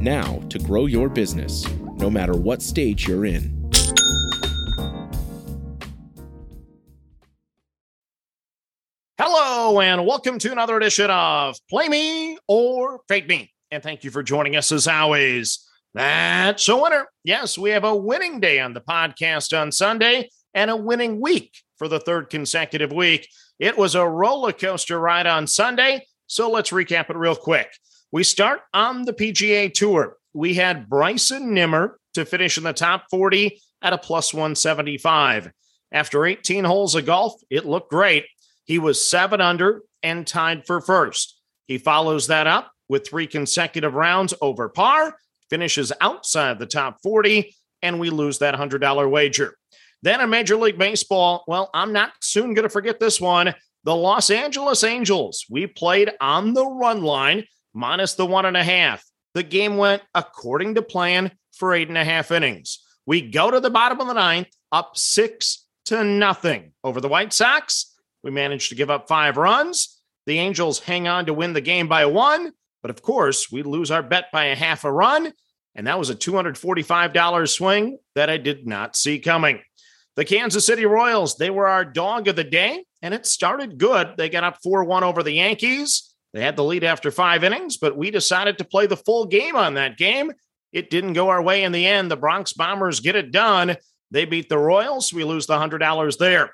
now to grow your business, no matter what stage you're in. Hello, and welcome to another edition of Play Me or Fade Me. And thank you for joining us as always. That's a winner. Yes, we have a winning day on the podcast on Sunday and a winning week for the third consecutive week. It was a roller coaster ride on Sunday. So let's recap it real quick. We start on the PGA Tour. We had Bryson Nimmer to finish in the top 40 at a plus 175. After 18 holes of golf, it looked great. He was seven under and tied for first. He follows that up with three consecutive rounds over par, finishes outside the top 40, and we lose that $100 wager. Then in Major League Baseball, well, I'm not soon going to forget this one. The Los Angeles Angels, we played on the run line, minus the one and a half. The game went according to plan for eight and a half innings. We go to the bottom of the ninth, up six to nothing over the White Sox. We managed to give up five runs. The Angels hang on to win the game by one, but of course, we lose our bet by a half a run. And that was a $245 swing that I did not see coming. The Kansas City Royals, they were our dog of the day, and it started good. They got up 4 1 over the Yankees. They had the lead after five innings, but we decided to play the full game on that game. It didn't go our way in the end. The Bronx Bombers get it done. They beat the Royals. We lose the $100 there.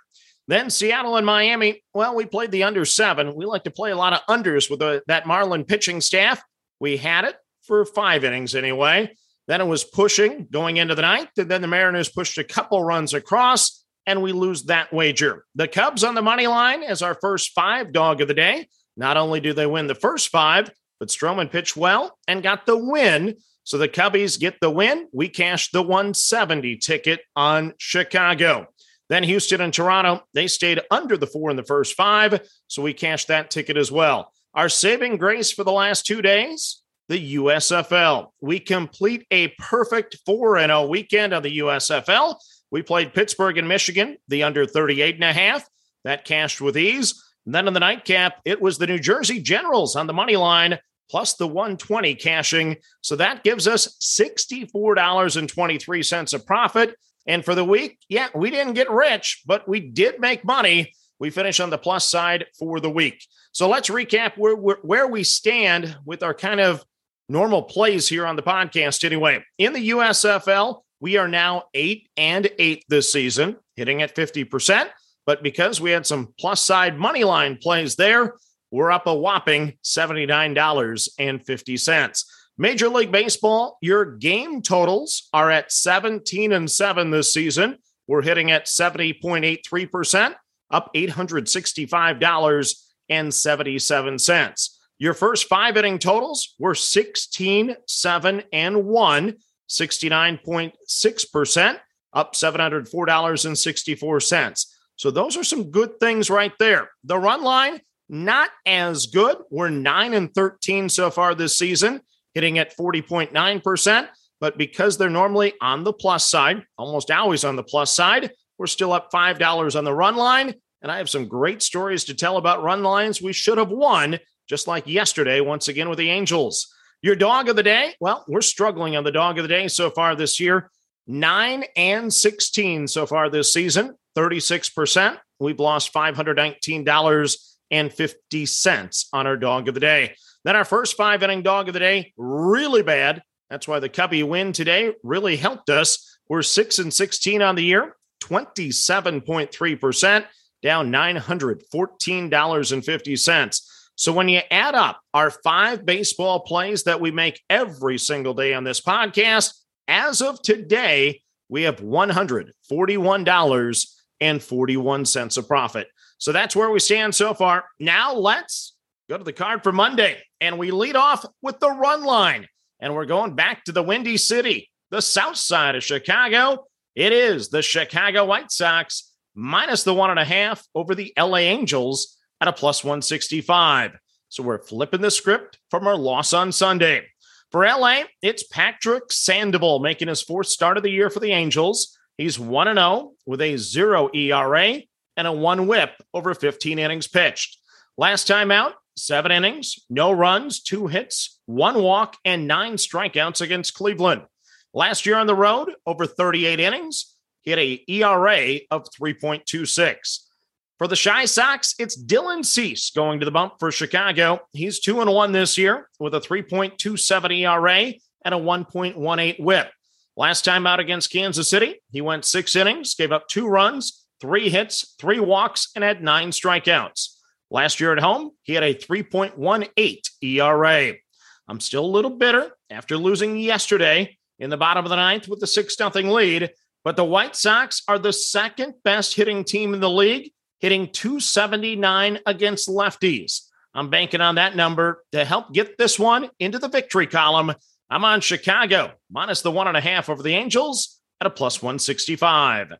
Then Seattle and Miami. Well, we played the under seven. We like to play a lot of unders with the, that Marlin pitching staff. We had it for five innings anyway. Then it was pushing going into the ninth, and then the Mariners pushed a couple runs across, and we lose that wager. The Cubs on the money line as our first five dog of the day. Not only do they win the first five, but Stroman pitched well and got the win. So the Cubbies get the win. We cashed the 170 ticket on Chicago. Then Houston and Toronto, they stayed under the four in the first five. So we cashed that ticket as well. Our saving grace for the last two days the USFL. We complete a perfect 4 0 weekend on the USFL. We played Pittsburgh and Michigan, the under 38 and a half. That cashed with ease. And then in the nightcap, it was the New Jersey Generals on the money line plus the 120 cashing. So that gives us $64.23 of profit. And for the week, yeah, we didn't get rich, but we did make money. We finish on the plus side for the week. So let's recap where, where, where we stand with our kind of normal plays here on the podcast anyway. In the USFL, we are now eight and eight this season, hitting at 50%. But because we had some plus side money line plays there, we're up a whopping $79.50. Major League Baseball, your game totals are at 17 and 7 this season. We're hitting at 70.83%, up $865.77. Your first five inning totals were 16, 7, and 1, 69.6%, up $704.64. So those are some good things right there. The run line, not as good. We're 9 and 13 so far this season, hitting at 40.9%. But because they're normally on the plus side, almost always on the plus side, we're still up $5 on the run line. And I have some great stories to tell about run lines we should have won just like yesterday, once again with the Angels. Your dog of the day? Well, we're struggling on the dog of the day so far this year. Nine and 16 so far this season, 36%. We've lost $519.50 on our dog of the day. Then our first five inning dog of the day, really bad. That's why the Cubby win today really helped us. We're 6 and 16 on the year, 27.3%, down $914.50. So when you add up our five baseball plays that we make every single day on this podcast, as of today, we have $141.41 of profit. So that's where we stand so far. Now let's go to the card for Monday. And we lead off with the run line. And we're going back to the Windy City, the south side of Chicago. It is the Chicago White Sox minus the one and a half over the LA Angels at a plus 165. So we're flipping the script from our loss on Sunday. For LA, it's Patrick Sandoval making his fourth start of the year for the Angels. He's 1 0 with a 0 ERA and a 1 whip over 15 innings pitched. Last time out, seven innings, no runs, two hits, one walk, and nine strikeouts against Cleveland. Last year on the road, over 38 innings, he had a ERA of 3.26. For the Chi Sox, it's Dylan Cease going to the bump for Chicago. He's 2 and 1 this year with a 3.27 ERA and a 1.18 whip. Last time out against Kansas City, he went six innings, gave up two runs, three hits, three walks, and had nine strikeouts. Last year at home, he had a 3.18 ERA. I'm still a little bitter after losing yesterday in the bottom of the ninth with the 6 0 lead, but the White Sox are the second best hitting team in the league hitting 279 against lefties. I'm banking on that number to help get this one into the victory column. I'm on Chicago, minus the one and a half over the Angels at a plus 165.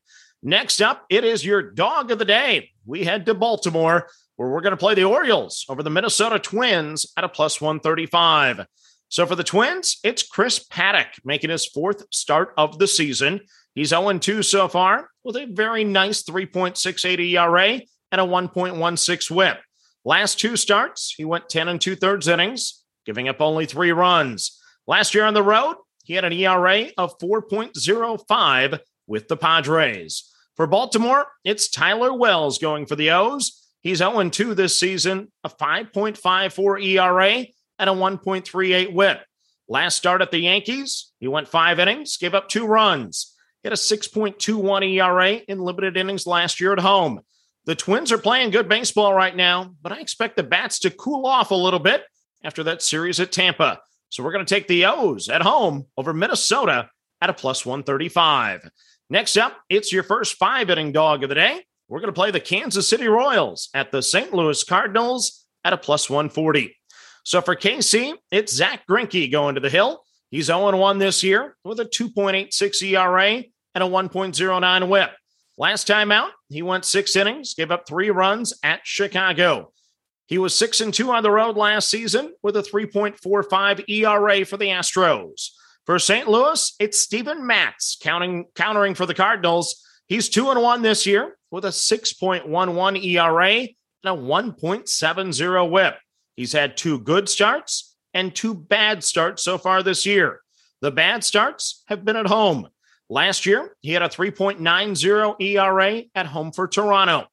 Next up, it is your dog of the day. We head to Baltimore, where we're going to play the Orioles over the Minnesota Twins at a plus 135. So for the Twins, it's Chris Paddack making his fourth start of the season. He's 0 2 so far with a very nice 3.68 ERA and a 1.16 whip. Last two starts, he went 10 and two thirds innings, giving up only three runs. Last year on the road, he had an ERA of 4.05 with the Padres. For Baltimore, it's Tyler Wells going for the O's. He's 0 2 this season, a 5.54 ERA and a 1.38 whip. Last start at the Yankees, he went five innings, gave up two runs. He had a 6.21 ERA in limited innings last year at home. The Twins are playing good baseball right now, but I expect the bats to cool off a little bit after that series at Tampa. So we're going to take the O's at home over Minnesota at a plus 135. Next up, it's your first five inning dog of the day. We're going to play the Kansas City Royals at the St. Louis Cardinals at a plus 140. So for KC, it's Zack Greinke going to the hill. He's 0 1 this year with a 2.86 ERA and a 1.09 whip. Last time out, he went six innings, gave up three runs at Chicago. He was 6 and 2 on the road last season with a 3.45 ERA for the Astros. For St. Louis, it's Steven Matz counting, countering for the Cardinals. He's 2 and 1 this year with a 6.11 ERA and a 1.70 whip. He's had two good starts and two bad starts so far this year. The bad starts have been at home. Last year, he had a 3.90 ERA at home for Toronto.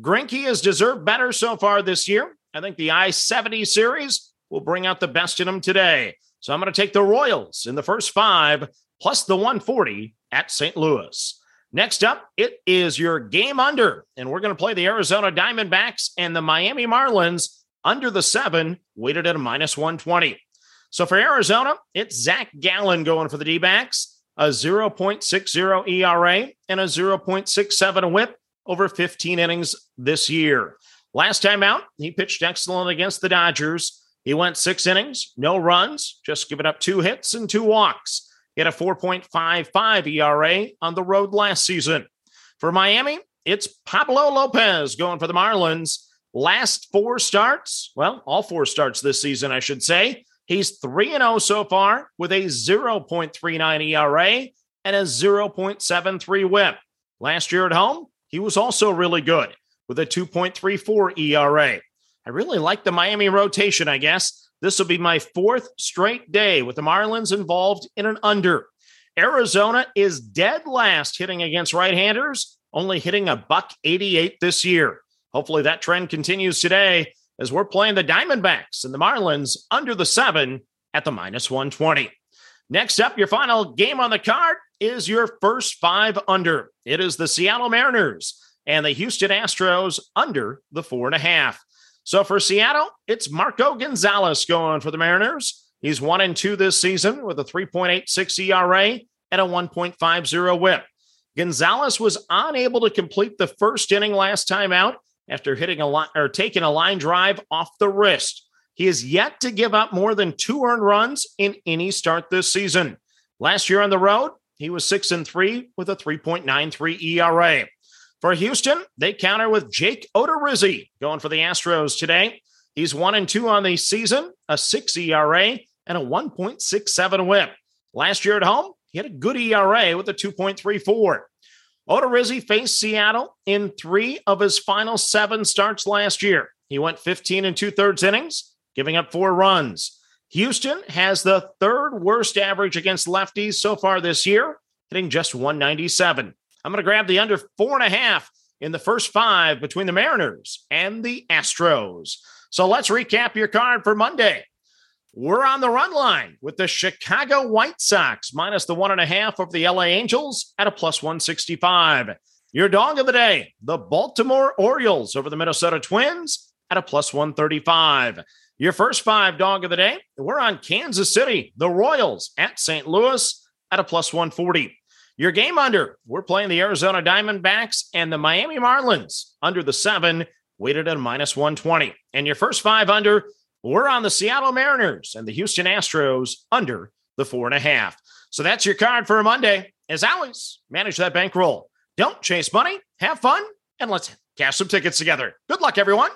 Greinke has deserved better so far this year. I think the I 70 series will bring out the best in him today. So I'm going to take the Royals in the first five plus the 140 at St. Louis. Next up, it is your game under, and we're going to play the Arizona Diamondbacks and the Miami Marlins under the seven, weighted at a minus 120. So for Arizona, it's Zach Gallen going for the D backs, a 0.60 ERA and a 0.67 whip over 15 innings this year. Last time out, he pitched excellent against the Dodgers. He went six innings, no runs, just giving up two hits and two walks. He had a 4.55 ERA on the road last season. For Miami, it's Pablo Lopez going for the Marlins. Last four starts, well, all four starts this season, I should say. He's 3 0 so far with a 0.39 ERA and a 0.73 whip. Last year at home, he was also really good with a 2.34 ERA. I really like the Miami rotation, I guess. This will be my fourth straight day with the Marlins involved in an under. Arizona is dead last hitting against right handers, only hitting a buck 88 this year. Hopefully that trend continues today as we're playing the Diamondbacks and the Marlins under the seven at the minus 120. Next up, your final game on the card. is your first five under. It is the Seattle Mariners and the Houston Astros under the four and a half. So for Seattle, it's Marco Gonzalez going for the Mariners. He's one and two this season with a 3.86 ERA and a 1.50 whip. Gonzalez was unable to complete the first inning last time out after hitting a line or taking a line drive off the wrist. He has yet to give up more than two earned runs in any start this season. Last year on the road, he was six and three with a 3.93 ERA. For Houston, they counter with Jake Odorizzi going for the Astros today. He's one and two on the season, a six ERA and a 1.67 whip. Last year at home, he had a good ERA with a 2.34. Odorizzi faced Seattle in three of his final seven starts last year. He went 15 and two thirds innings, giving up four runs. Houston has the third worst average against lefties so far this year, hitting just 197. I'm going to grab the under four and a half in the first five between the Mariners and the Astros. So let's recap your card for Monday. We're on the run line with the Chicago White Sox minus the one and a half of the LA Angels at a plus 165. Your dog of the day, the Baltimore Orioles over the Minnesota Twins at a plus 135. Your first five dog of the day, we're on Kansas City, the Royals at St. Louis at a plus 140. Your game under, we're playing the Arizona Diamondbacks and the Miami Marlins under the seven, weighted at a minus 120. And your first five under, we're on the Seattle Mariners and the Houston Astros under the four and a half. So that's your card for Monday. As always, manage that bankroll. Don't chase money, have fun, and let's cash some tickets together. Good luck, everyone.